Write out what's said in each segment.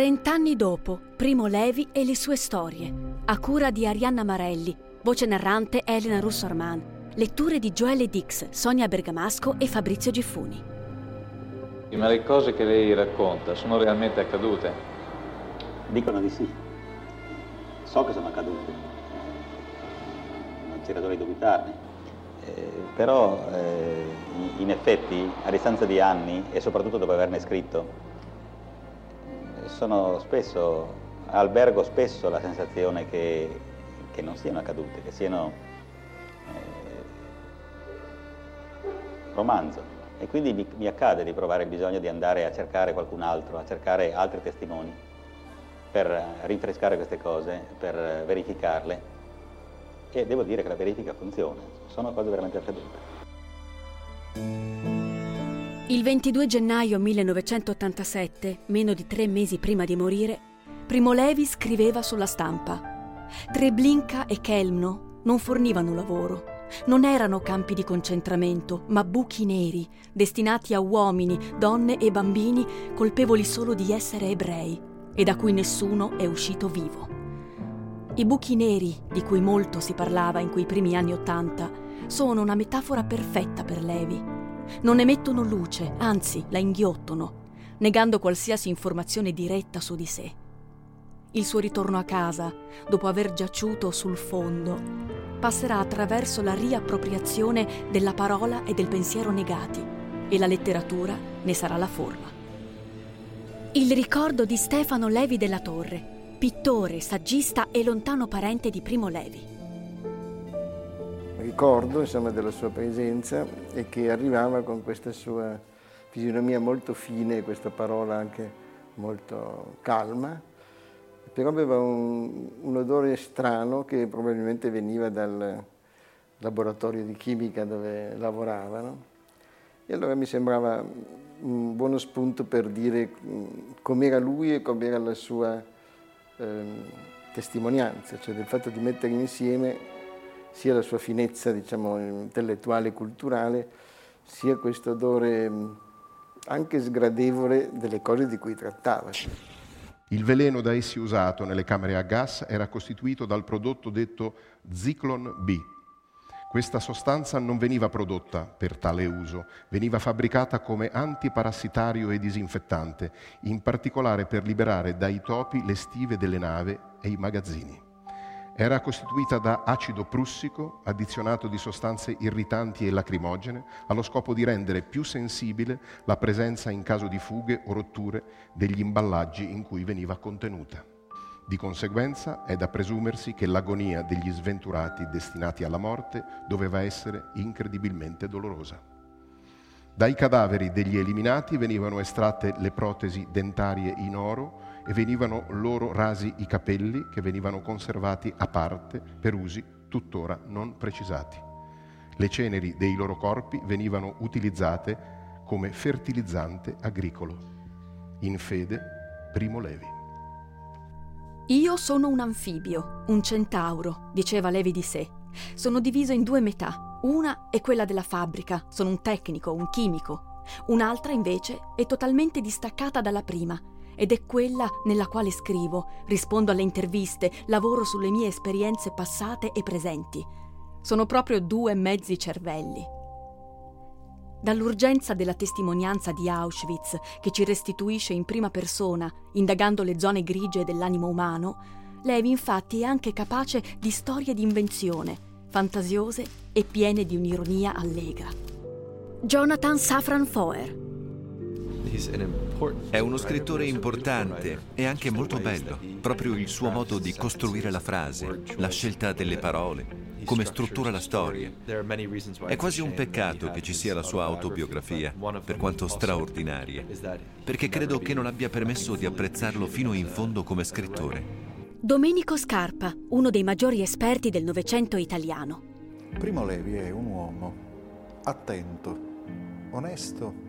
Trent'anni dopo, Primo Levi e le sue storie, a cura di Arianna Marelli, voce narrante Elena Russo Arman, letture di Joelle Dix, Sonia Bergamasco e Fabrizio Giffuni. Ma le cose che lei racconta sono realmente accadute? Dicono di sì. So che sono accadute. Non c'era dove dubitarne. Eh, però, eh, in effetti, a distanza di anni, e soprattutto dopo averne scritto, sono spesso, albergo spesso la sensazione che, che non siano accadute, che siano eh, romanzo. E quindi mi, mi, accade di provare il bisogno di andare a cercare qualcun altro, a cercare altri testimoni per rinfrescare queste cose, per verificarle. E devo dire che la verifica funziona, sono cose veramente accadute. Il 22 gennaio 1987, meno di tre mesi prima di morire, Primo Levi scriveva sulla stampa. Treblinka e Kelmno non fornivano lavoro. Non erano campi di concentramento, ma buchi neri, destinati a uomini, donne e bambini colpevoli solo di essere ebrei e da cui nessuno è uscito vivo. I buchi neri, di cui molto si parlava in quei primi anni Ottanta, sono una metafora perfetta per Levi non emettono luce, anzi la inghiottono, negando qualsiasi informazione diretta su di sé. Il suo ritorno a casa, dopo aver giaciuto sul fondo, passerà attraverso la riappropriazione della parola e del pensiero negati e la letteratura ne sarà la forma. Il ricordo di Stefano Levi della Torre, pittore, saggista e lontano parente di Primo Levi ricordo insomma, della sua presenza e che arrivava con questa sua fisionomia molto fine, questa parola anche molto calma, però aveva un, un odore strano che probabilmente veniva dal laboratorio di chimica dove lavoravano. E allora mi sembrava un buono spunto per dire com'era lui e com'era la sua eh, testimonianza, cioè del fatto di mettere insieme sia la sua finezza diciamo, intellettuale e culturale, sia questo odore anche sgradevole delle cose di cui trattava. Il veleno da essi usato nelle camere a gas era costituito dal prodotto detto Zyklon B. Questa sostanza non veniva prodotta per tale uso, veniva fabbricata come antiparassitario e disinfettante, in particolare per liberare dai topi le stive delle navi e i magazzini. Era costituita da acido prussico addizionato di sostanze irritanti e lacrimogene allo scopo di rendere più sensibile la presenza in caso di fughe o rotture degli imballaggi in cui veniva contenuta. Di conseguenza è da presumersi che l'agonia degli sventurati destinati alla morte doveva essere incredibilmente dolorosa. Dai cadaveri degli eliminati venivano estratte le protesi dentarie in oro e venivano loro rasi i capelli che venivano conservati a parte per usi tuttora non precisati. Le ceneri dei loro corpi venivano utilizzate come fertilizzante agricolo. In fede, Primo Levi. Io sono un anfibio, un centauro, diceva Levi di sé. Sono diviso in due metà. Una è quella della fabbrica, sono un tecnico, un chimico. Un'altra invece è totalmente distaccata dalla prima ed è quella nella quale scrivo, rispondo alle interviste, lavoro sulle mie esperienze passate e presenti. Sono proprio due mezzi cervelli. Dall'urgenza della testimonianza di Auschwitz, che ci restituisce in prima persona, indagando le zone grigie dell'animo umano, Levi infatti è anche capace di storie di invenzione, fantasiose e piene di un'ironia allegra. Jonathan Safran Foer è uno scrittore importante e anche molto bello, proprio il suo modo di costruire la frase, la scelta delle parole, come struttura la storia. È quasi un peccato che ci sia la sua autobiografia, per quanto straordinaria, perché credo che non abbia permesso di apprezzarlo fino in fondo come scrittore. Domenico Scarpa, uno dei maggiori esperti del Novecento italiano. Primo Levi è un uomo attento, onesto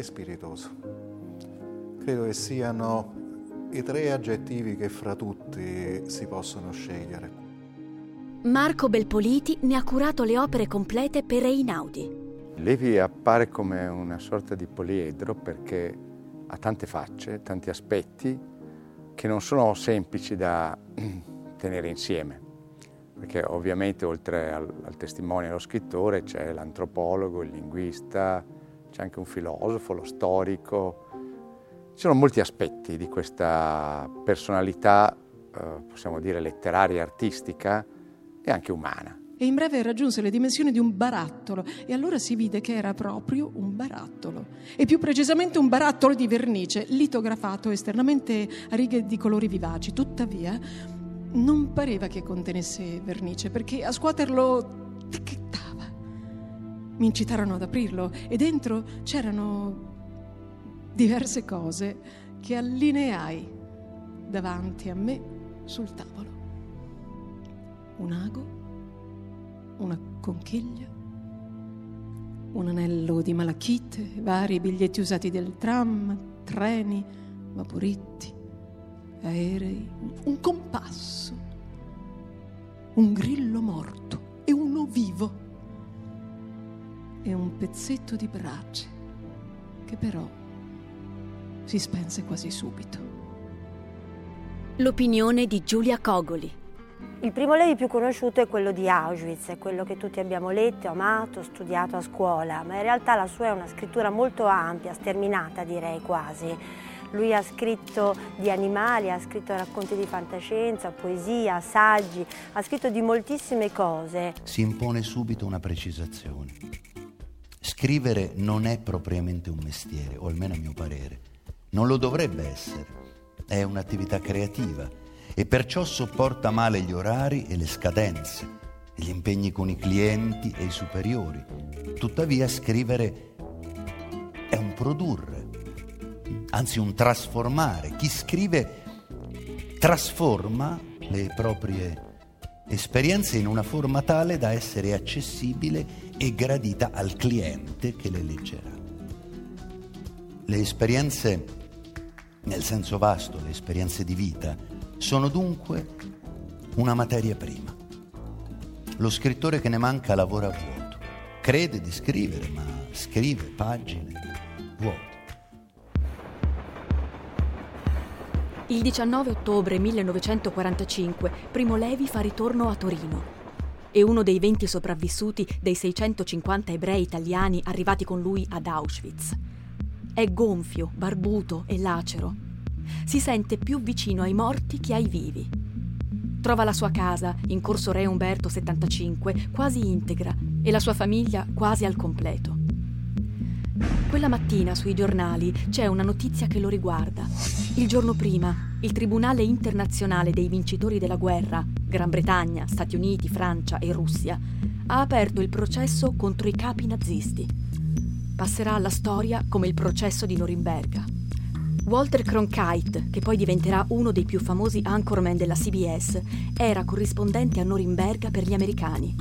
e spiritoso. Credo che siano i tre aggettivi che fra tutti si possono scegliere. Marco Belpoliti ne ha curato le opere complete per Einaudi. Levi appare come una sorta di poliedro perché ha tante facce, tanti aspetti che non sono semplici da tenere insieme perché ovviamente oltre al, al testimone e allo scrittore c'è l'antropologo, il linguista, c'è anche un filosofo, lo storico. Ci sono molti aspetti di questa personalità, eh, possiamo dire letteraria, artistica e anche umana. E in breve raggiunse le dimensioni di un barattolo e allora si vide che era proprio un barattolo e più precisamente un barattolo di vernice litografato esternamente a righe di colori vivaci. Tuttavia non pareva che contenesse vernice perché a scuoterlo. Mi incitarono ad aprirlo e dentro c'erano diverse cose che allineai davanti a me sul tavolo. Un ago, una conchiglia, un anello di malachite, vari biglietti usati del tram, treni, vaporitti, aerei, un compasso, un grillo morto e uno vivo e un pezzetto di brace che però si spense quasi subito. L'opinione di Giulia Cogoli. Il primo Levi più conosciuto è quello di Auschwitz, è quello che tutti abbiamo letto, amato, studiato a scuola, ma in realtà la sua è una scrittura molto ampia, sterminata direi quasi lui ha scritto di animali, ha scritto racconti di fantascienza, poesia, saggi, ha scritto di moltissime cose. Si impone subito una precisazione. Scrivere non è propriamente un mestiere, o almeno a mio parere. Non lo dovrebbe essere. È un'attività creativa e perciò sopporta male gli orari e le scadenze, gli impegni con i clienti e i superiori. Tuttavia scrivere è un produrre anzi un trasformare. Chi scrive trasforma le proprie esperienze in una forma tale da essere accessibile e gradita al cliente che le leggerà. Le esperienze, nel senso vasto, le esperienze di vita, sono dunque una materia prima. Lo scrittore che ne manca lavora a vuoto, crede di scrivere, ma scrive pagine vuote. Il 19 ottobre 1945 Primo Levi fa ritorno a Torino. È uno dei 20 sopravvissuti dei 650 ebrei italiani arrivati con lui ad Auschwitz. È gonfio, barbuto e lacero. Si sente più vicino ai morti che ai vivi. Trova la sua casa, in corso Re Umberto 75, quasi integra e la sua famiglia quasi al completo. Quella mattina sui giornali c'è una notizia che lo riguarda. Il giorno prima, il Tribunale internazionale dei vincitori della guerra, Gran Bretagna, Stati Uniti, Francia e Russia, ha aperto il processo contro i capi nazisti. Passerà alla storia come il processo di Norimberga. Walter Cronkite, che poi diventerà uno dei più famosi anchorman della CBS, era corrispondente a Norimberga per gli americani.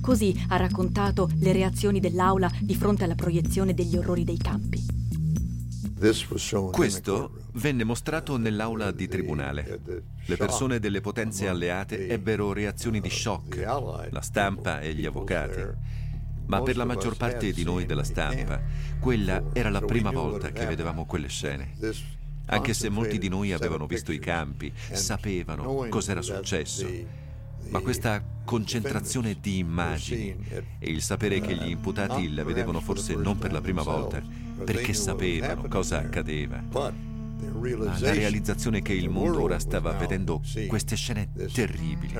Così ha raccontato le reazioni dell'aula di fronte alla proiezione degli orrori dei campi. Questo venne mostrato nell'aula di tribunale. Le persone delle potenze alleate ebbero reazioni di shock, la stampa e gli avvocati. Ma per la maggior parte di noi della stampa, quella era la prima volta che vedevamo quelle scene. Anche se molti di noi avevano visto i campi, sapevano cos'era successo ma questa concentrazione di immagini e il sapere che gli imputati la vedevano forse non per la prima volta, perché sapevano cosa accadeva, ma la realizzazione che il mondo ora stava vedendo queste scene terribili,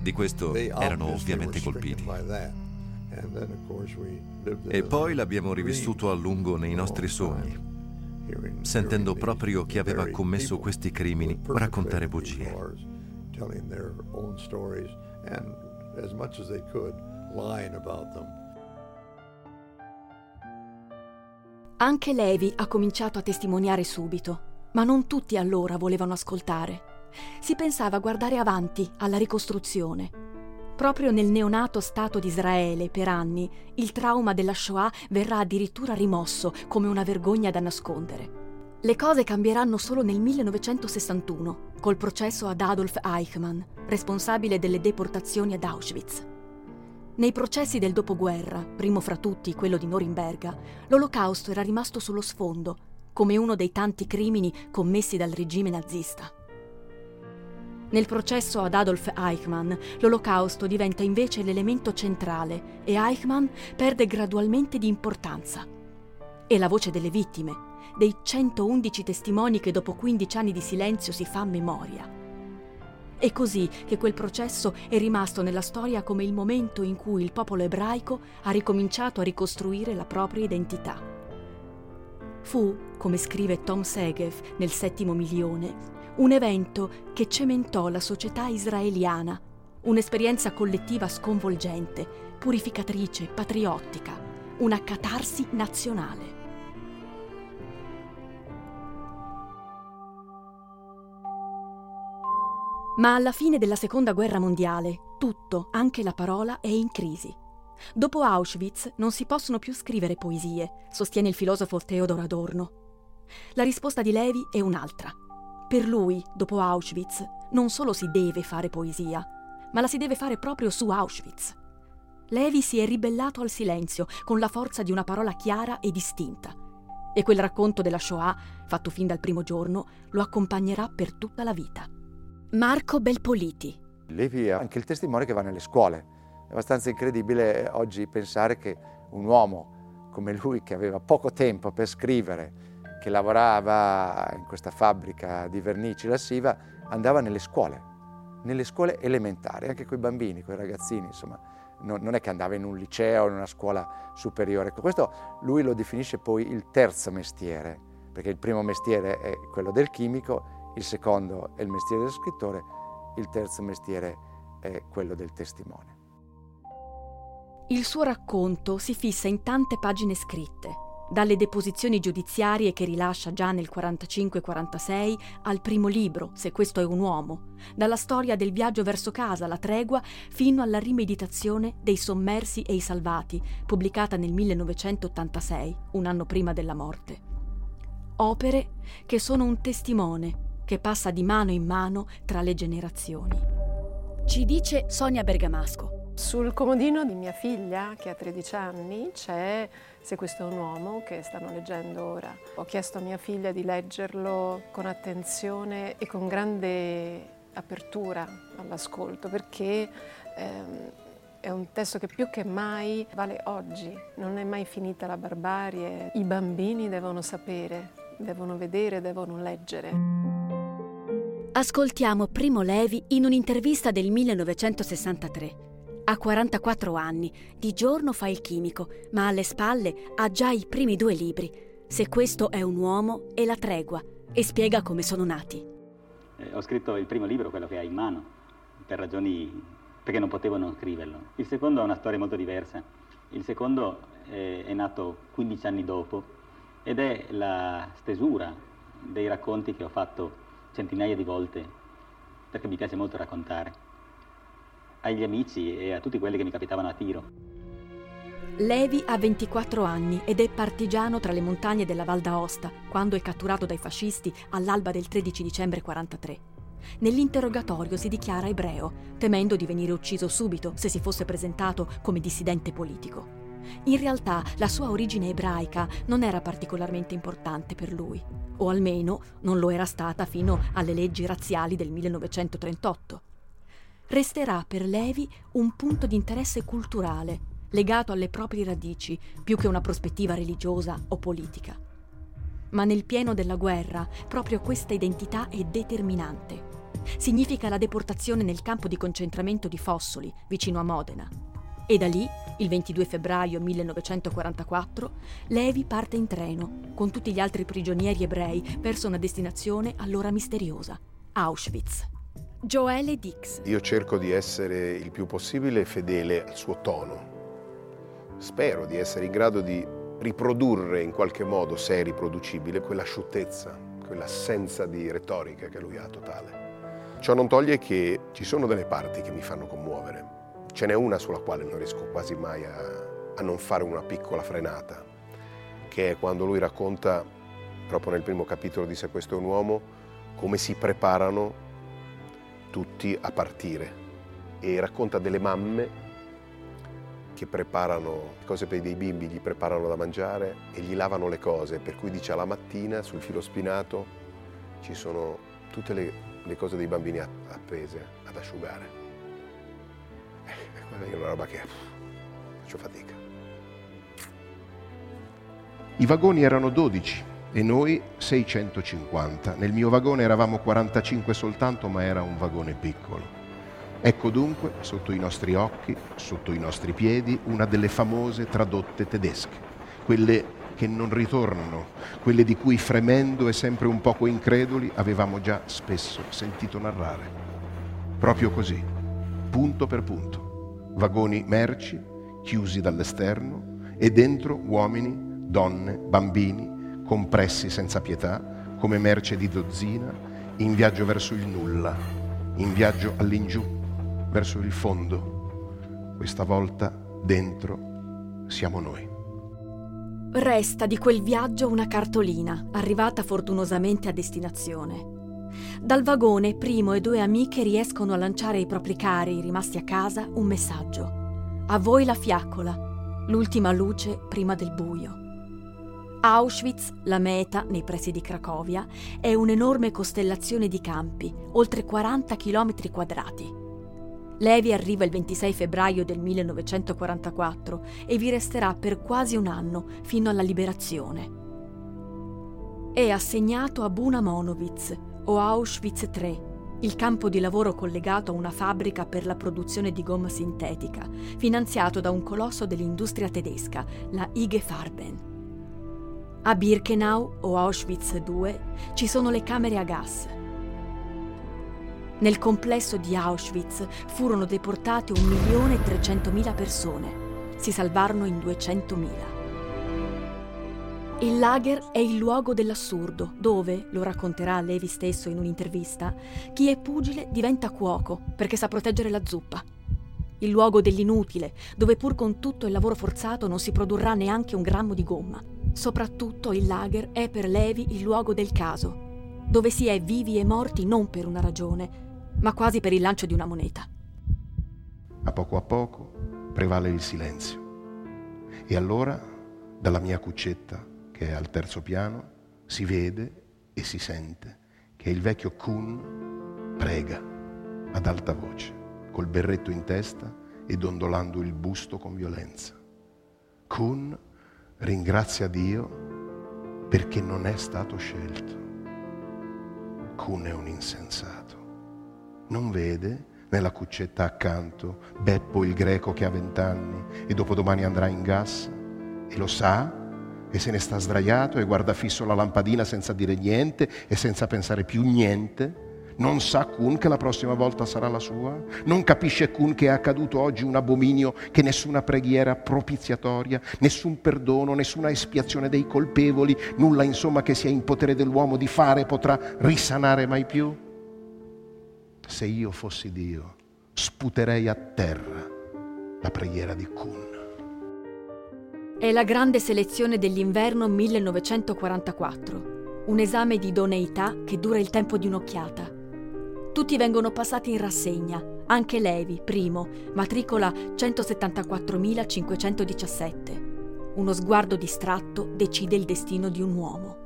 di questo erano ovviamente colpiti. E poi l'abbiamo rivissuto a lungo nei nostri sogni, sentendo proprio chi aveva commesso questi crimini raccontare bugie as much as they could, lying about them. Anche Levi ha cominciato a testimoniare subito, ma non tutti allora volevano ascoltare. Si pensava guardare avanti alla ricostruzione. Proprio nel neonato Stato di Israele, per anni, il trauma della Shoah verrà addirittura rimosso come una vergogna da nascondere. Le cose cambieranno solo nel 1961, col processo ad Adolf Eichmann, responsabile delle deportazioni ad Auschwitz. Nei processi del dopoguerra, primo fra tutti quello di Norimberga, l'olocausto era rimasto sullo sfondo, come uno dei tanti crimini commessi dal regime nazista. Nel processo ad Adolf Eichmann, l'olocausto diventa invece l'elemento centrale e Eichmann perde gradualmente di importanza. E la voce delle vittime, dei 111 testimoni che dopo 15 anni di silenzio si fa memoria. È così che quel processo è rimasto nella storia come il momento in cui il popolo ebraico ha ricominciato a ricostruire la propria identità. Fu, come scrive Tom Segev nel Settimo Milione, un evento che cementò la società israeliana, un'esperienza collettiva sconvolgente, purificatrice, patriottica, una catarsi nazionale. Ma alla fine della seconda guerra mondiale, tutto, anche la parola, è in crisi. Dopo Auschwitz non si possono più scrivere poesie, sostiene il filosofo Theodor Adorno. La risposta di Levi è un'altra. Per lui, dopo Auschwitz, non solo si deve fare poesia, ma la si deve fare proprio su Auschwitz. Levi si è ribellato al silenzio con la forza di una parola chiara e distinta. E quel racconto della Shoah, fatto fin dal primo giorno, lo accompagnerà per tutta la vita. Marco Belpoliti. Levi è anche il testimone che va nelle scuole. È abbastanza incredibile oggi pensare che un uomo come lui, che aveva poco tempo per scrivere, che lavorava in questa fabbrica di vernici lassiva, andava nelle scuole, nelle scuole elementari, anche con i bambini, con i ragazzini, insomma. Non, è che andava in un liceo in una scuola superiore. Questo lui lo definisce poi il terzo mestiere, perché il primo mestiere è quello del chimico il secondo è il mestiere del scrittore, il terzo mestiere è quello del testimone. Il suo racconto si fissa in tante pagine scritte, dalle deposizioni giudiziarie che rilascia già nel 45-46 al primo libro, Se questo è un uomo, dalla storia del viaggio verso casa, la tregua, fino alla rimeditazione dei sommersi e i salvati, pubblicata nel 1986, un anno prima della morte. Opere che sono un testimone che passa di mano in mano tra le generazioni. Ci dice Sonia Bergamasco. Sul comodino di mia figlia, che ha 13 anni, c'è Se questo è un uomo che stanno leggendo ora. Ho chiesto a mia figlia di leggerlo con attenzione e con grande apertura all'ascolto perché ehm, è un testo che più che mai vale oggi, non è mai finita la barbarie, i bambini devono sapere, devono vedere, devono leggere. Ascoltiamo Primo Levi in un'intervista del 1963. Ha 44 anni, di giorno fa il chimico, ma alle spalle ha già i primi due libri, Se questo è un uomo e La tregua, e spiega come sono nati. Eh, ho scritto il primo libro, quello che hai in mano, per ragioni perché non potevo non scriverlo. Il secondo ha una storia molto diversa. Il secondo eh, è nato 15 anni dopo ed è la stesura dei racconti che ho fatto centinaia di volte, perché mi piace molto raccontare, agli amici e a tutti quelli che mi capitavano a tiro. Levi ha 24 anni ed è partigiano tra le montagne della Val d'Aosta quando è catturato dai fascisti all'alba del 13 dicembre 43. Nell'interrogatorio si dichiara ebreo, temendo di venire ucciso subito se si fosse presentato come dissidente politico. In realtà la sua origine ebraica non era particolarmente importante per lui, o almeno non lo era stata fino alle leggi razziali del 1938. Resterà per Levi un punto di interesse culturale, legato alle proprie radici, più che una prospettiva religiosa o politica. Ma nel pieno della guerra, proprio questa identità è determinante. Significa la deportazione nel campo di concentramento di Fossoli, vicino a Modena, e da lì, il 22 febbraio 1944, Levi parte in treno con tutti gli altri prigionieri ebrei verso una destinazione allora misteriosa, Auschwitz. Joelle Dix. Io cerco di essere il più possibile fedele al suo tono. Spero di essere in grado di riprodurre in qualche modo, se è riproducibile, quell'asciuttezza, quell'assenza di retorica che lui ha totale. Ciò non toglie che ci sono delle parti che mi fanno commuovere. Ce n'è una sulla quale non riesco quasi mai a, a non fare una piccola frenata, che è quando lui racconta, proprio nel primo capitolo di Se questo è un uomo, come si preparano tutti a partire e racconta delle mamme che preparano cose per dei bimbi, gli preparano da mangiare e gli lavano le cose, per cui dice alla mattina sul filo spinato ci sono tutte le, le cose dei bambini appese ad asciugare. È una roba che faccio fatica. I vagoni erano 12 e noi 650. Nel mio vagone eravamo 45 soltanto, ma era un vagone piccolo. Ecco dunque, sotto i nostri occhi, sotto i nostri piedi, una delle famose tradotte tedesche, quelle che non ritornano, quelle di cui fremendo e sempre un poco increduli avevamo già spesso sentito narrare. Proprio così, punto per punto, vagoni merci, chiusi dall'esterno, e dentro uomini, donne, bambini, compressi senza pietà, come merce di dozzina, in viaggio verso il nulla, in viaggio all'ingiù, verso il fondo. Questa volta dentro siamo noi. Resta di quel viaggio una cartolina, arrivata fortunosamente a destinazione. Dal vagone Primo e due amiche riescono a lanciare ai propri cari rimasti a casa un messaggio. A voi la fiaccola, l'ultima luce prima del buio. Auschwitz, la meta nei pressi di Cracovia, è un'enorme costellazione di campi, oltre 40 km quadrati. Levi arriva il 26 febbraio del 1944 e vi resterà per quasi un anno fino alla liberazione. È assegnato a Buna Monowitz o Auschwitz III, il campo di lavoro collegato a una fabbrica per la produzione di gomma sintetica, finanziato da un colosso dell'industria tedesca, la IG Farben. A Birkenau o Auschwitz II ci sono le camere a gas. Nel complesso di Auschwitz furono deportate 1.300.000 persone. Si salvarono in 200.000. Il lager è il luogo dell'assurdo, dove, lo racconterà Levi stesso in un'intervista, chi è pugile diventa cuoco perché sa proteggere la zuppa. Il luogo dell'inutile, dove pur con tutto il lavoro forzato non si produrrà neanche un grammo di gomma. Soprattutto il lager è per Levi il luogo del caso, dove si è vivi e morti non per una ragione, ma quasi per il lancio di una moneta. A poco a poco prevale il silenzio. E allora, dalla mia cuccetta, che è al terzo piano, si vede e si sente che il vecchio Kuhn prega ad alta voce, col berretto in testa e dondolando il busto con violenza. Kuhn ringrazia Dio perché non è stato scelto. Kun è un insensato. Non vede nella cuccetta accanto Beppo il greco che ha vent'anni e dopodomani andrà in gas e lo sa e se ne sta sdraiato e guarda fisso la lampadina senza dire niente e senza pensare più niente non sa Kun che la prossima volta sarà la sua? Non capisce Kun che è accaduto oggi un abominio, che nessuna preghiera propiziatoria, nessun perdono, nessuna espiazione dei colpevoli, nulla insomma che sia in potere dell'uomo di fare potrà risanare mai più? Se io fossi Dio, sputerei a terra la preghiera di Kun. È la grande selezione dell'inverno 1944, un esame di idoneità che dura il tempo di un'occhiata. Tutti vengono passati in rassegna, anche Levi, primo, matricola 174.517. Uno sguardo distratto decide il destino di un uomo.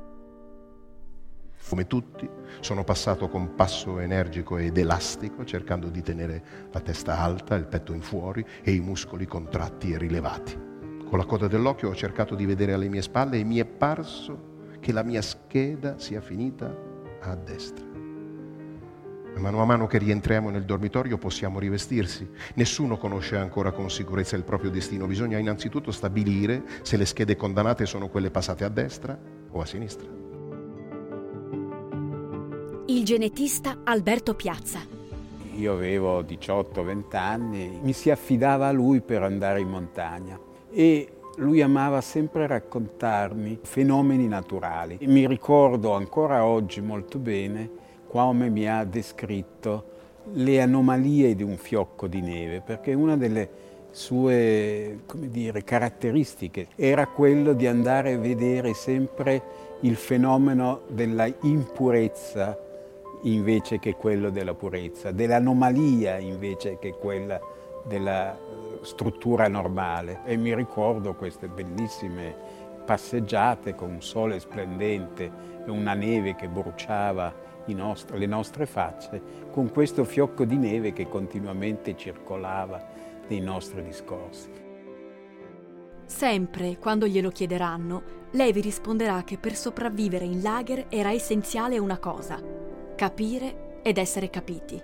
Come tutti, sono passato con passo energico ed elastico, cercando di tenere la testa alta, il petto in fuori e i muscoli contratti e rilevati. Con la coda dell'occhio ho cercato di vedere alle mie spalle e mi è parso che la mia scheda sia finita a destra. Mano a mano che rientriamo nel dormitorio possiamo rivestirsi. Nessuno conosce ancora con sicurezza il proprio destino. Bisogna innanzitutto stabilire se le schede condannate sono quelle passate a destra o a sinistra. Il genetista Alberto Piazza. io avevo 18-20 anni, mi si affidava a lui per andare in montagna e lui amava sempre raccontarmi fenomeni naturali. E mi ricordo ancora oggi molto bene come mi ha descritto le anomalie di un fiocco di neve, perché una delle sue dire, caratteristiche era quello di andare a vedere sempre il fenomeno della impurezza invece che quello della purezza, dell'anomalia invece che quella della struttura normale. E mi ricordo queste bellissime passeggiate con un sole splendente e una neve che bruciava nostri, le nostre facce, con questo fiocco di neve che continuamente circolava nei nostri discorsi. Sempre, quando glielo chiederanno, lei vi risponderà che per sopravvivere in lager era essenziale una cosa, capire ed essere capiti.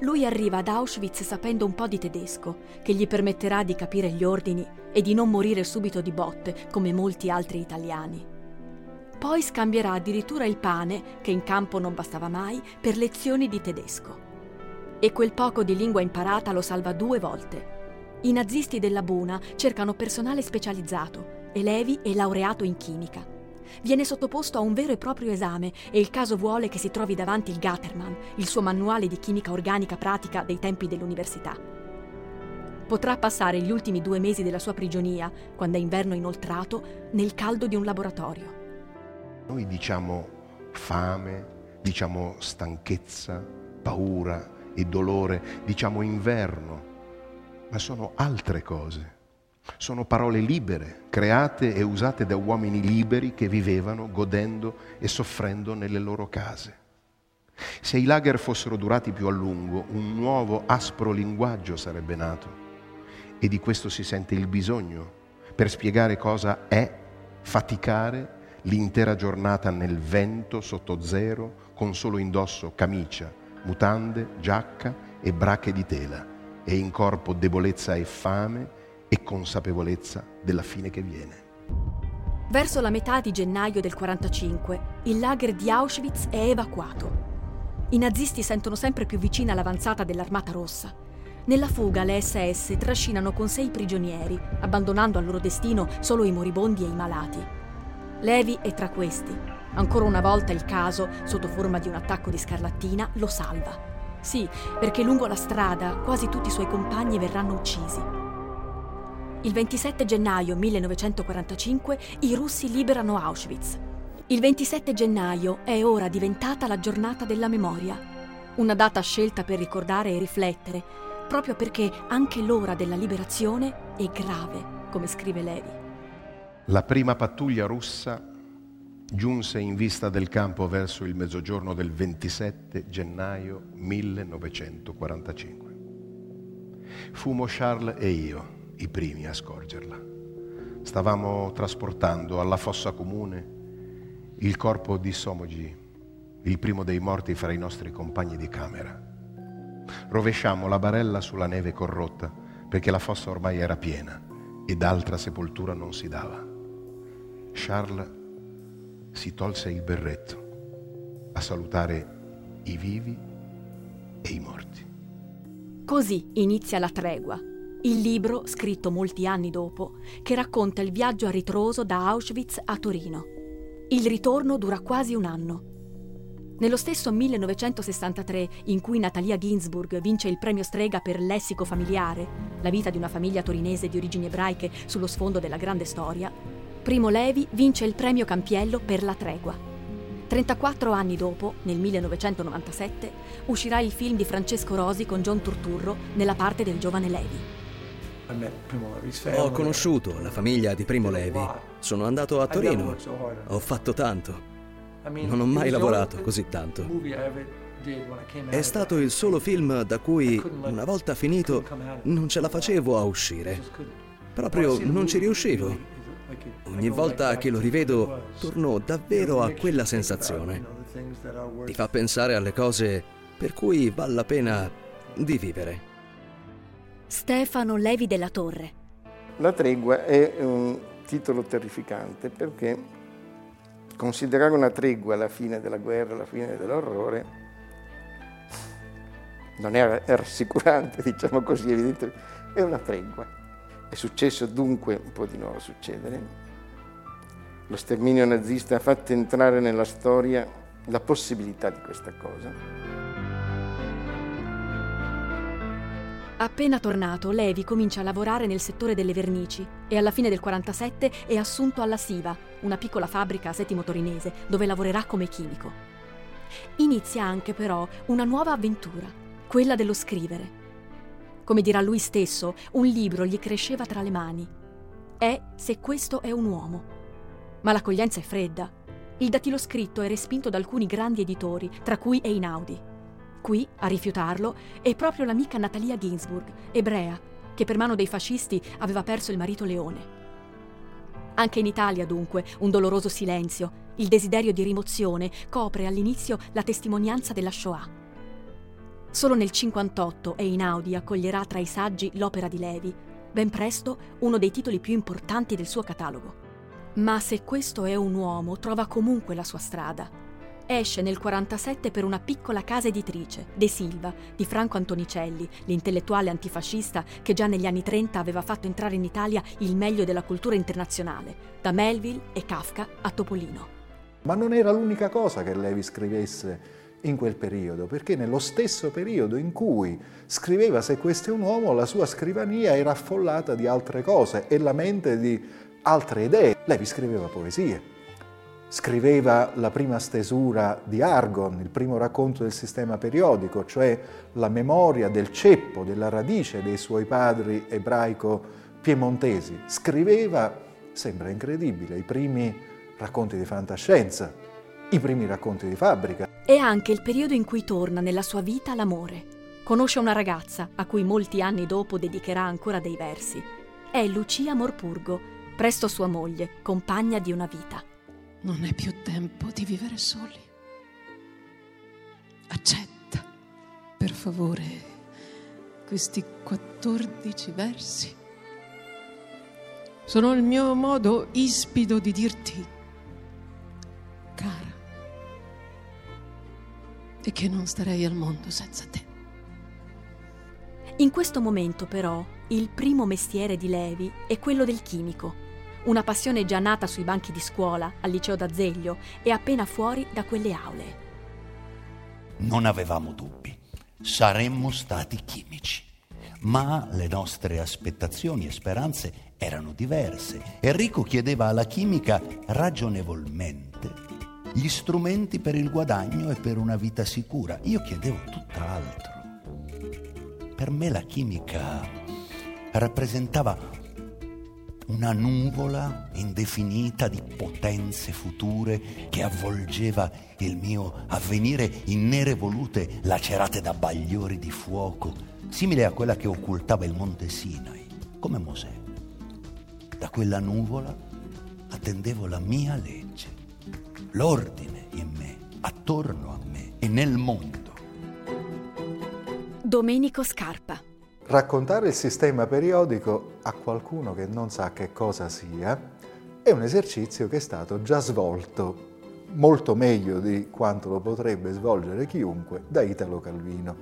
Lui arriva ad Auschwitz sapendo un po' di tedesco, che gli permetterà di capire gli ordini e di non morire subito di botte come molti altri italiani. Poi scambierà addirittura il pane, che in campo non bastava mai, per lezioni di tedesco. E quel poco di lingua imparata lo salva due volte. I nazisti della Buna cercano personale specializzato e Levi è laureato in chimica viene sottoposto a un vero e proprio esame e il caso vuole che si trovi davanti il Gattermann, il suo manuale di chimica organica pratica dei tempi dell'università. Potrà passare gli ultimi due mesi della sua prigionia, quando è inverno inoltrato, nel caldo di un laboratorio. Noi diciamo fame, diciamo stanchezza, paura e dolore, diciamo inverno, ma sono altre cose. Sono parole libere, create e usate da uomini liberi che vivevano godendo e soffrendo nelle loro case. Se i lager fossero durati più a lungo, un nuovo aspro linguaggio sarebbe nato e di questo si sente il bisogno per spiegare cosa è faticare l'intera giornata nel vento sotto zero con solo indosso camicia, mutande, giacca e brache di tela e in corpo debolezza e fame e consapevolezza della fine che viene. Verso la metà di gennaio del 45, il lager di Auschwitz è evacuato. I nazisti sentono sempre più vicina l'avanzata dell'Armata Rossa. Nella fuga le SS trascinano con sé i prigionieri, abbandonando al loro destino solo i moribondi e i malati. Levi è tra questi. Ancora una volta il caso, sotto forma di un attacco di scarlattina, lo salva. Sì, perché lungo la strada quasi tutti i suoi compagni verranno uccisi. Il 27 gennaio 1945 i russi liberano Auschwitz. Il 27 gennaio è ora diventata la giornata della memoria, una data scelta per ricordare e riflettere, proprio perché anche l'ora della liberazione è grave, come scrive Levi. La prima pattuglia russa giunse in vista del campo verso il mezzogiorno del 27 gennaio 1945. Fumo Charles e io i primi a scorgerla. Stavamo trasportando alla fossa comune il corpo di Somogi, il primo dei morti fra i nostri compagni di camera. Rovesciamo la barella sulla neve corrotta perché la fossa ormai era piena ed altra sepoltura non si dava. Charles si tolse il berretto a salutare i vivi e i morti. Così inizia la tregua il libro, scritto molti anni dopo, che racconta il viaggio a ritroso da Auschwitz a Torino. Il ritorno dura quasi un anno. Nello stesso 1963, in cui Natalia Ginsburg vince il premio Strega per Lessico familiare, la vita di una famiglia torinese di origini ebraiche sullo sfondo della grande storia, Primo Levi vince il premio Campiello per La tregua. 34 anni dopo, nel 1997, uscirà il film di Francesco Rosi con John Turturro nella parte del giovane Levi. Ho conosciuto la famiglia di Primo Levi. Sono andato a Torino. Ho fatto tanto. Non ho mai lavorato così tanto. È stato il solo film da cui, una volta finito, non ce la facevo a uscire. Proprio non ci riuscivo. Ogni volta che lo rivedo, torno davvero a quella sensazione. Ti fa pensare alle cose per cui vale la pena di vivere. Stefano Levi della Torre. La tregua è un titolo terrificante perché considerare una tregua alla fine della guerra, alla fine dell'orrore, non è rassicurante, diciamo così, evidentemente, è una tregua. È successo dunque, può di nuovo succedere, lo sterminio nazista ha fatto entrare nella storia la possibilità di questa cosa. Appena tornato, Levi comincia a lavorare nel settore delle vernici e alla fine del 47 è assunto alla Siva, una piccola fabbrica a Settimo Torinese, dove lavorerà come chimico. Inizia anche però una nuova avventura, quella dello scrivere. Come dirà lui stesso, un libro gli cresceva tra le mani. È se questo è un uomo. Ma l'accoglienza è fredda. Il datilo scritto è respinto da alcuni grandi editori, tra cui Einaudi. Qui, a rifiutarlo, è proprio l'amica Natalia Ginsburg, ebrea, che per mano dei fascisti aveva perso il marito Leone. Anche in Italia, dunque, un doloroso silenzio, il desiderio di rimozione, copre all'inizio la testimonianza della Shoah. Solo nel 58 Einaudi accoglierà tra i saggi l'opera di Levi, ben presto uno dei titoli più importanti del suo catalogo. Ma se questo è un uomo, trova comunque la sua strada esce nel 1947 per una piccola casa editrice, De Silva, di Franco Antonicelli, l'intellettuale antifascista che già negli anni 30 aveva fatto entrare in Italia il meglio della cultura internazionale, da Melville e Kafka a Topolino. Ma non era l'unica cosa che Levi scrivesse in quel periodo, perché nello stesso periodo in cui scriveva Se questo è un uomo, la sua scrivania era affollata di altre cose e la mente di altre idee. Levi scriveva poesie Scriveva la prima stesura di Argon, il primo racconto del sistema periodico, cioè la memoria del ceppo, della radice dei suoi padri ebraico-piemontesi. Scriveva, sembra incredibile, i primi racconti di fantascienza, i primi racconti di fabbrica. È anche il periodo in cui torna nella sua vita l'amore. Conosce una ragazza a cui molti anni dopo dedicherà ancora dei versi. È Lucia Morpurgo, presto sua moglie, compagna di una vita. Non è più tempo di vivere soli. Accetta, per favore, questi 14 versi. Sono il mio modo ispido di dirti, cara, e che non starei al mondo senza te. In questo momento, però, il primo mestiere di Levi è quello del chimico una passione già nata sui banchi di scuola, al liceo d'Azeglio e appena fuori da quelle aule. Non avevamo dubbi, saremmo stati chimici. Ma le nostre aspettazioni e speranze erano diverse. Enrico chiedeva alla chimica ragionevolmente gli strumenti per il guadagno e per una vita sicura. Io chiedevo tutt'altro. Per me la chimica rappresentava una nuvola indefinita di potenze future che avvolgeva il mio avvenire in nere volute lacerate da bagliori di fuoco, simile a quella che occultava il monte Sinai, come Mosè. Da quella nuvola attendevo la mia legge, l'ordine in me, attorno a me e nel mondo. Domenico Scarpa Raccontare il sistema periodico a qualcuno che non sa che cosa sia è un esercizio che è stato già svolto molto meglio di quanto lo potrebbe svolgere chiunque da Italo Calvino,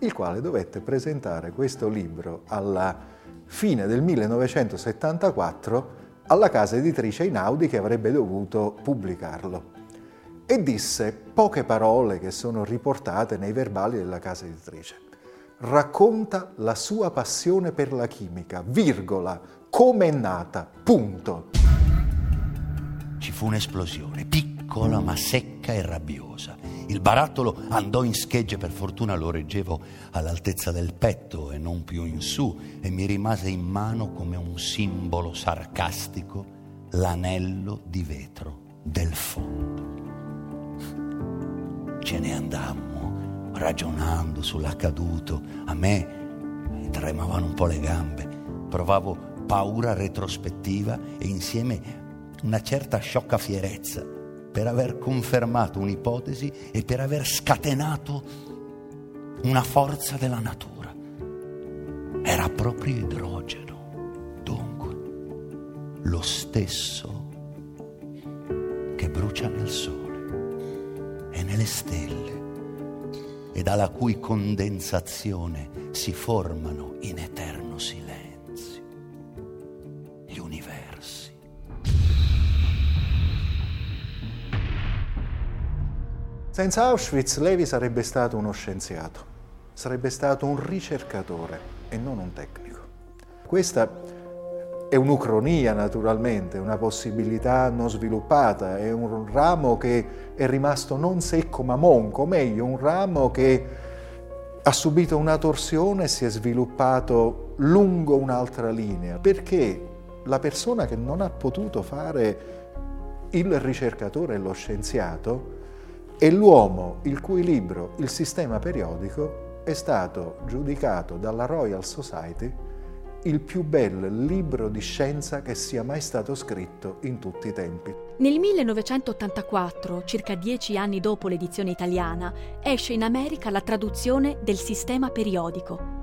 il quale dovette presentare questo libro alla fine del 1974 alla casa editrice Inaudi che avrebbe dovuto pubblicarlo. E disse poche parole che sono riportate nei verbali della casa editrice racconta la sua passione per la chimica, virgola, come è nata, punto. Ci fu un'esplosione, piccola ma secca e rabbiosa. Il barattolo andò in schegge, per fortuna lo reggevo all'altezza del petto e non più in su, e mi rimase in mano come un simbolo sarcastico l'anello di vetro del fondo. Ce ne andammo ragionando sull'accaduto. A me tremavano un po' le gambe, provavo paura retrospettiva e insieme una certa sciocca fierezza per aver confermato un'ipotesi e per aver scatenato una forza della natura. Era proprio idrogeno, dunque, lo stesso che brucia nel sole e nelle stelle e dalla cui condensazione si formano in eterno silenzio gli universi. Senza Auschwitz Levi sarebbe stato uno scienziato, sarebbe stato un ricercatore e non un tecnico. Questa è un'ucronia naturalmente, una possibilità non sviluppata, è un ramo che è rimasto non secco ma monco, meglio un ramo che ha subito una torsione e si è sviluppato lungo un'altra linea, perché la persona che non ha potuto fare il ricercatore e lo scienziato è l'uomo il cui libro, il sistema periodico, è stato giudicato dalla Royal Society il più bel libro di scienza che sia mai stato scritto in tutti i tempi. Nel 1984, circa dieci anni dopo l'edizione italiana, esce in America la traduzione del sistema periodico.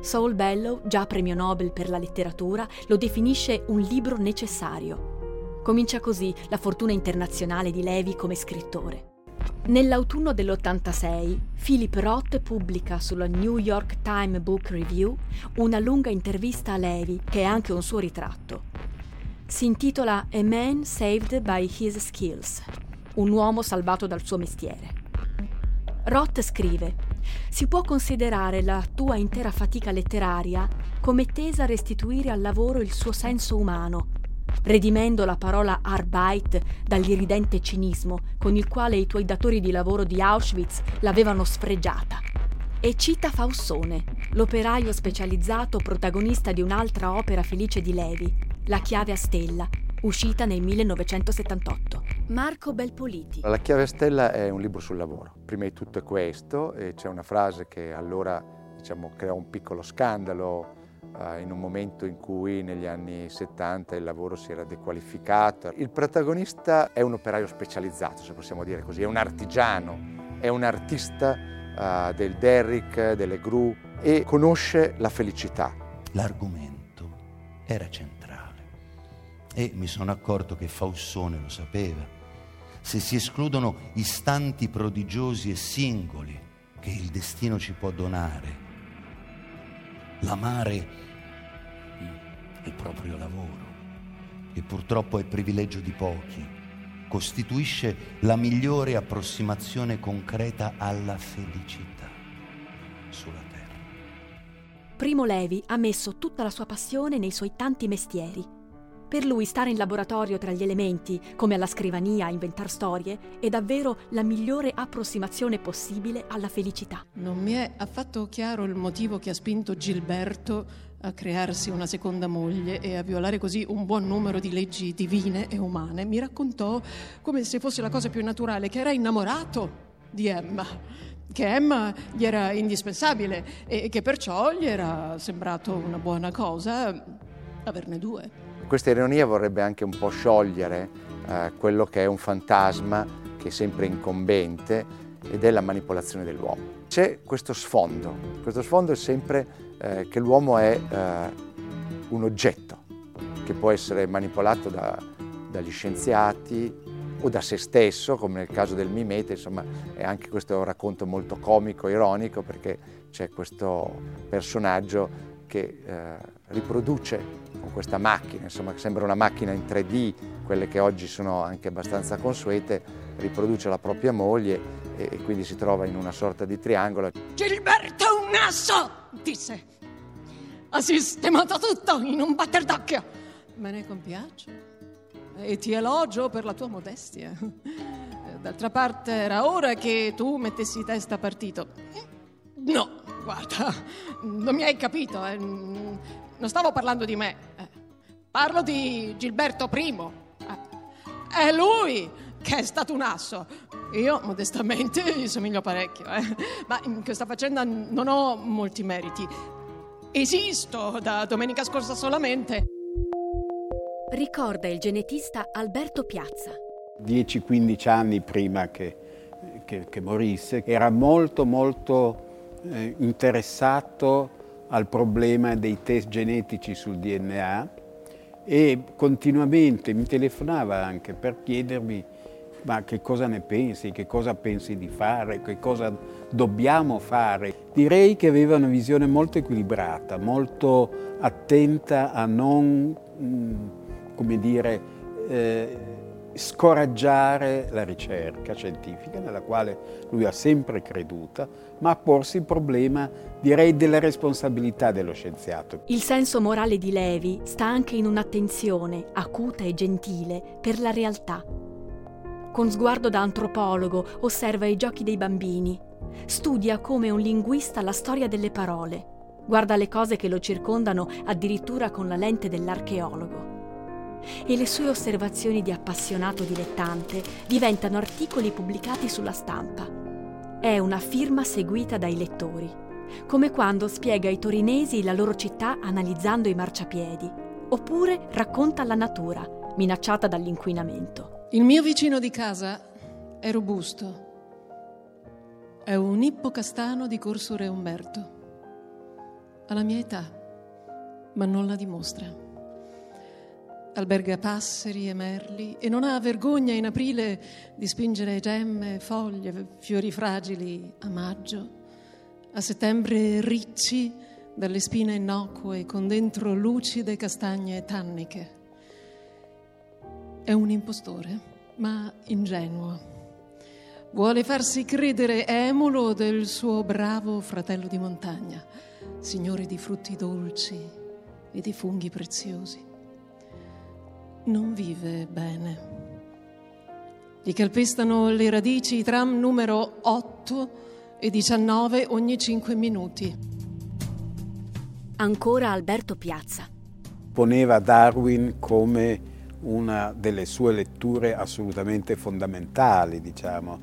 Saul Bellow, già premio Nobel per la letteratura, lo definisce un libro necessario. Comincia così la fortuna internazionale di Levi come scrittore. Nell'autunno dell'86 Philip Roth pubblica sulla New York Times Book Review una lunga intervista a Levi, che è anche un suo ritratto. Si intitola A Man Saved by His Skills, un uomo salvato dal suo mestiere. Roth scrive: Si può considerare la tua intera fatica letteraria come tesa a restituire al lavoro il suo senso umano redimendo la parola Arbeit dall'iridente cinismo con il quale i tuoi datori di lavoro di Auschwitz l'avevano sfregiata. E cita Faussone, l'operaio specializzato protagonista di un'altra opera felice di Levi, La chiave a stella, uscita nel 1978. Marco Belpoliti. La chiave a stella è un libro sul lavoro. Prima di tutto è questo, e c'è una frase che allora diciamo, creò un piccolo scandalo in un momento in cui negli anni 70 il lavoro si era dequalificato. Il protagonista è un operaio specializzato, se possiamo dire così, è un artigiano, è un artista uh, del derrick, delle gru e conosce la felicità. L'argomento era centrale e mi sono accorto che Faussone lo sapeva. Se si escludono istanti prodigiosi e singoli che il destino ci può donare, l'amare il proprio lavoro, che purtroppo è privilegio di pochi, costituisce la migliore approssimazione concreta alla felicità sulla terra. Primo Levi ha messo tutta la sua passione nei suoi tanti mestieri. Per lui stare in laboratorio tra gli elementi, come alla scrivania a inventar storie, è davvero la migliore approssimazione possibile alla felicità. Non mi è affatto chiaro il motivo che ha spinto Gilberto a crearsi una seconda moglie e a violare così un buon numero di leggi divine e umane, mi raccontò come se fosse la cosa più naturale che era innamorato di Emma, che Emma gli era indispensabile e che perciò gli era sembrato una buona cosa averne due. Questa ironia vorrebbe anche un po' sciogliere eh, quello che è un fantasma che è sempre incombente ed è la manipolazione dell'uomo. C'è questo sfondo, questo sfondo è sempre eh, che l'uomo è eh, un oggetto che può essere manipolato da, dagli scienziati o da se stesso, come nel caso del mimete, insomma è anche questo racconto molto comico, ironico, perché c'è questo personaggio che eh, riproduce con questa macchina, insomma che sembra una macchina in 3D, quelle che oggi sono anche abbastanza consuete, riproduce la propria moglie e, e quindi si trova in una sorta di triangolo. Gilberto è un asso, disse ha sistemato tutto in un batter d'occhio. Me ne compiaccio e ti elogio per la tua modestia. D'altra parte era ora che tu mettessi testa a partito. No, guarda, non mi hai capito. Eh. Non stavo parlando di me. Eh. Parlo di Gilberto I. Eh. È lui che è stato un asso. Io, modestamente, gli somiglio parecchio. Eh. Ma in questa faccenda non ho molti meriti. Esisto da domenica scorsa solamente. Ricorda il genetista Alberto Piazza. 10-15 anni prima che, che, che, morisse, era molto molto eh, interessato al problema dei test genetici sul DNA e continuamente mi telefonava anche per chiedermi ma che cosa ne pensi, che cosa pensi di fare, che cosa dobbiamo fare. Direi che aveva una visione molto equilibrata, molto attenta a non, mm, come dire, eh, scoraggiare la ricerca scientifica nella quale lui ha sempre creduta, ma a porsi il problema, direi, della responsabilità dello scienziato. Il senso morale di Levi sta anche in un'attenzione acuta e gentile per la realtà. Con sguardo da antropologo osserva i giochi dei bambini, studia come un linguista la storia delle parole, guarda le cose che lo circondano addirittura con la lente dell'archeologo e le sue osservazioni di appassionato dilettante diventano articoli pubblicati sulla stampa. È una firma seguita dai lettori, come quando spiega ai torinesi la loro città analizzando i marciapiedi, oppure racconta la natura, minacciata dall'inquinamento. Il mio vicino di casa è robusto. È un ippocastano di Corso Re Umberto. Ha la mia età, ma non la dimostra alberga passeri e merli e non ha vergogna in aprile di spingere gemme, foglie, fiori fragili a maggio, a settembre ricci dalle spine innocue con dentro lucide castagne tanniche. È un impostore, ma ingenuo. Vuole farsi credere emulo del suo bravo fratello di montagna, signore di frutti dolci e di funghi preziosi non vive bene. Gli calpestano le radici tram numero 8 e 19 ogni 5 minuti. Ancora Alberto Piazza. Poneva Darwin come una delle sue letture assolutamente fondamentali, diciamo.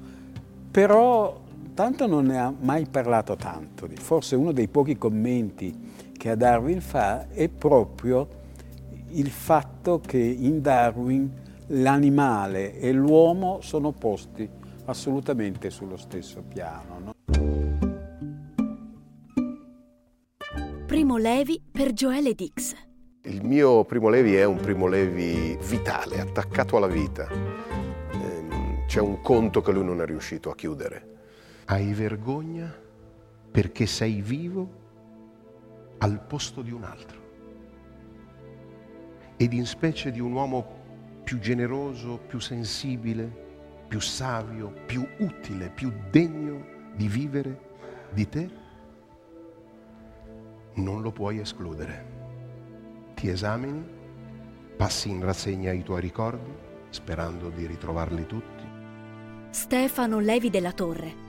Però tanto non ne ha mai parlato tanto. Forse uno dei pochi commenti che a Darwin fa è proprio il fatto che in Darwin l'animale e l'uomo sono posti assolutamente sullo stesso piano. No? Primo Levi per Joele Dix. Il mio Primo Levi è un Primo Levi vitale, attaccato alla vita. Ehm, c'è un conto che lui non è riuscito a chiudere. Hai vergogna perché sei vivo al posto di un altro ed in specie di un uomo più generoso, più sensibile, più savio, più utile, più degno di vivere di te? Non lo puoi escludere. Ti esamini, passi in rassegna i tuoi ricordi, sperando di ritrovarli tutti. Stefano Levi della Torre.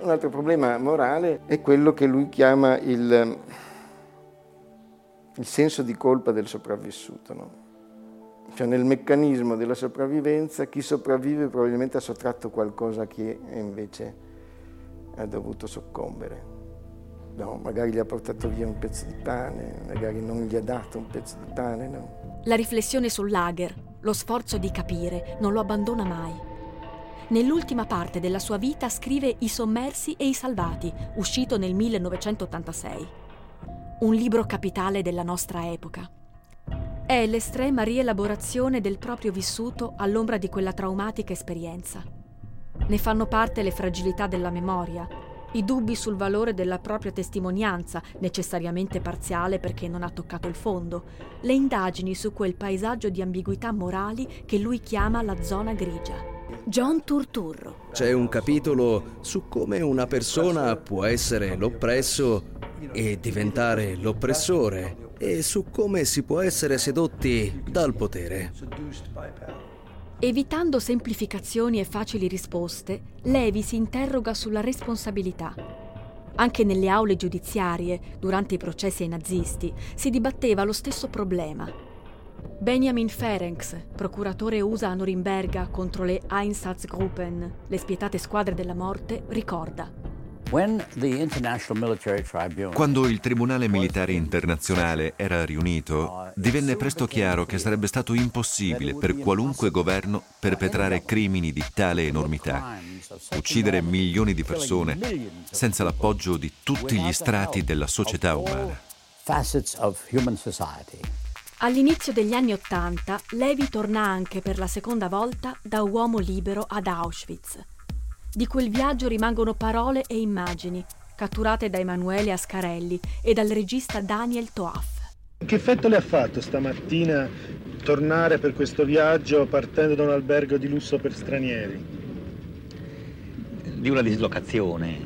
Un altro problema morale è quello che lui chiama il il senso di colpa del sopravvissuto. No? Cioè nel meccanismo della sopravvivenza chi sopravvive probabilmente ha sottratto qualcosa a chi invece ha dovuto soccombere. No, magari gli ha portato via un pezzo di pane, magari non gli ha dato un pezzo di pane. No? La riflessione sul lager, lo sforzo di capire, non lo abbandona mai. Nell'ultima parte della sua vita scrive I sommersi e i salvati, uscito nel 1986 un libro capitale della nostra epoca. È l'estrema rielaborazione del proprio vissuto all'ombra di quella traumatica esperienza. Ne fanno parte le fragilità della memoria, i dubbi sul valore della propria testimonianza, necessariamente parziale perché non ha toccato il fondo, le indagini su quel paesaggio di ambiguità morali che lui chiama la zona grigia. John Turturro. C'è un capitolo su come una persona può essere l'oppresso e diventare l'oppressore e su come si può essere sedotti dal potere. Evitando semplificazioni e facili risposte, Levi si interroga sulla responsabilità. Anche nelle aule giudiziarie, durante i processi ai nazisti, si dibatteva lo stesso problema. Benjamin Ferenc, procuratore USA a Norimberga contro le Einsatzgruppen, le spietate squadre della morte, ricorda. Quando il Tribunale Militare Internazionale era riunito, divenne presto chiaro che sarebbe stato impossibile per qualunque governo perpetrare crimini di tale enormità, uccidere milioni di persone senza l'appoggio di tutti gli strati della società umana. All'inizio degli anni Ottanta, Levi torna anche per la seconda volta da uomo libero ad Auschwitz. Di quel viaggio rimangono parole e immagini, catturate da Emanuele Ascarelli e dal regista Daniel Toaf. Che effetto le ha fatto stamattina tornare per questo viaggio partendo da un albergo di lusso per stranieri? Di una dislocazione,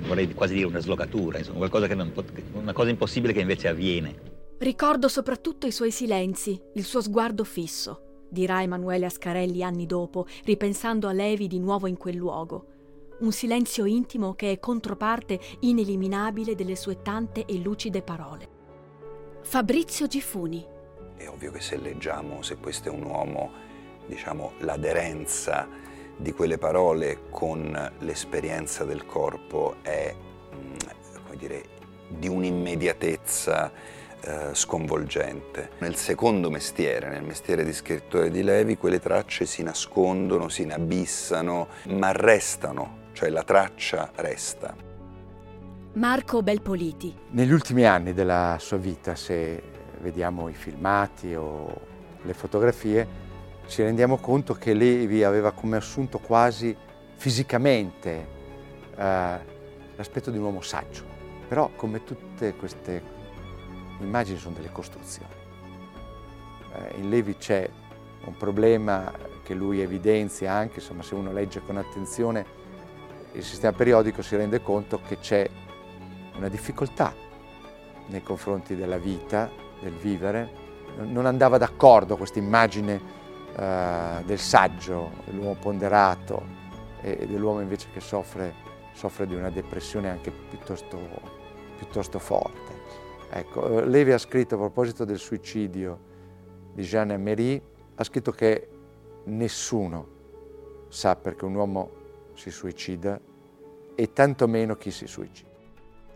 vorrei quasi dire una slogatura, insomma, qualcosa che non, una cosa impossibile che invece avviene. Ricordo soprattutto i suoi silenzi, il suo sguardo fisso, dirà Emanuele Ascarelli anni dopo, ripensando a Levi di nuovo in quel luogo. Un silenzio intimo che è controparte ineliminabile delle sue tante e lucide parole. Fabrizio Gifuni. È ovvio che se leggiamo, se questo è un uomo, diciamo, l'aderenza di quelle parole con l'esperienza del corpo è, mm, come dire, di un'immediatezza eh, sconvolgente. Nel secondo mestiere, nel mestiere di scrittore di Levi, quelle tracce si nascondono, si inabissano, ma restano, cioè la traccia resta. Marco Belpoliti. Negli ultimi anni della sua vita, se vediamo i filmati o le fotografie, ci rendiamo conto che Levi aveva come assunto quasi fisicamente eh, l'aspetto di un uomo saggio. Però come tutte queste immagini sono delle costruzioni. Eh, in Levi c'è un problema che lui evidenzia anche, insomma, se uno legge con attenzione il sistema periodico si rende conto che c'è una difficoltà nei confronti della vita, del vivere. Non andava d'accordo questa immagine eh, del saggio, dell'uomo ponderato e dell'uomo invece che soffre, soffre di una depressione anche piuttosto, piuttosto forte. Ecco, eh, Levi ha scritto a proposito del suicidio di Jeanne Améry, ha scritto che nessuno sa perché un uomo si suicida e tantomeno chi si suicida.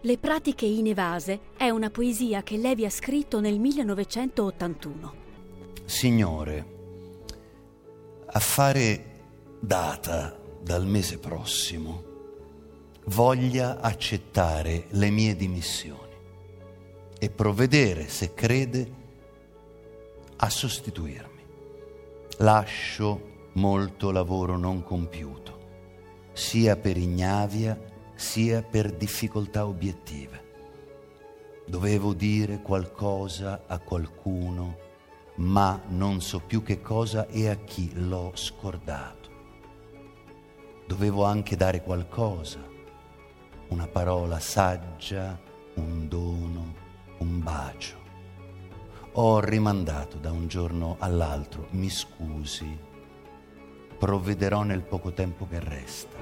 Le pratiche inevase è una poesia che Levi ha scritto nel 1981. Signore, a fare data dal mese prossimo, voglia accettare le mie dimissioni e provvedere, se crede, a sostituirmi. Lascio molto lavoro non compiuto, sia per ignavia sia per difficoltà obiettive. Dovevo dire qualcosa a qualcuno, ma non so più che cosa e a chi l'ho scordato. Dovevo anche dare qualcosa, una parola saggia, un dono, un bacio. Ho rimandato da un giorno all'altro, mi scusi, provvederò nel poco tempo che resta.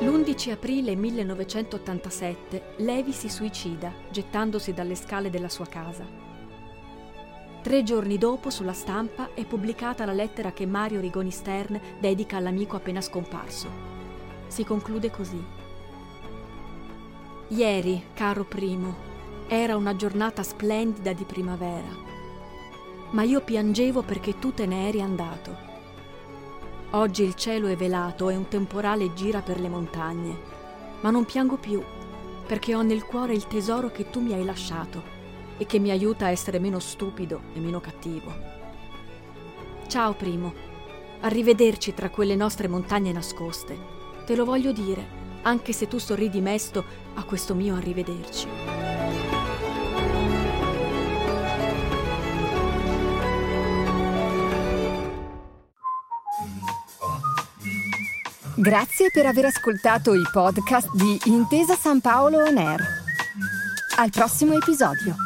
L'11 aprile 1987 Levi si suicida gettandosi dalle scale della sua casa. Tre giorni dopo, sulla stampa, è pubblicata la lettera che Mario Rigoni Stern dedica all'amico appena scomparso. Si conclude così. Ieri, caro primo, era una giornata splendida di primavera, ma io piangevo perché tu te ne eri andato. Oggi il cielo è velato e un temporale gira per le montagne, ma non piango più perché ho nel cuore il tesoro che tu mi hai lasciato e che mi aiuta a essere meno stupido e meno cattivo. Ciao primo, arrivederci tra quelle nostre montagne nascoste. Te lo voglio dire, anche se tu sorridi mesto a questo mio arrivederci. Grazie per aver ascoltato i podcast di Intesa San Paolo On Air. Al prossimo episodio.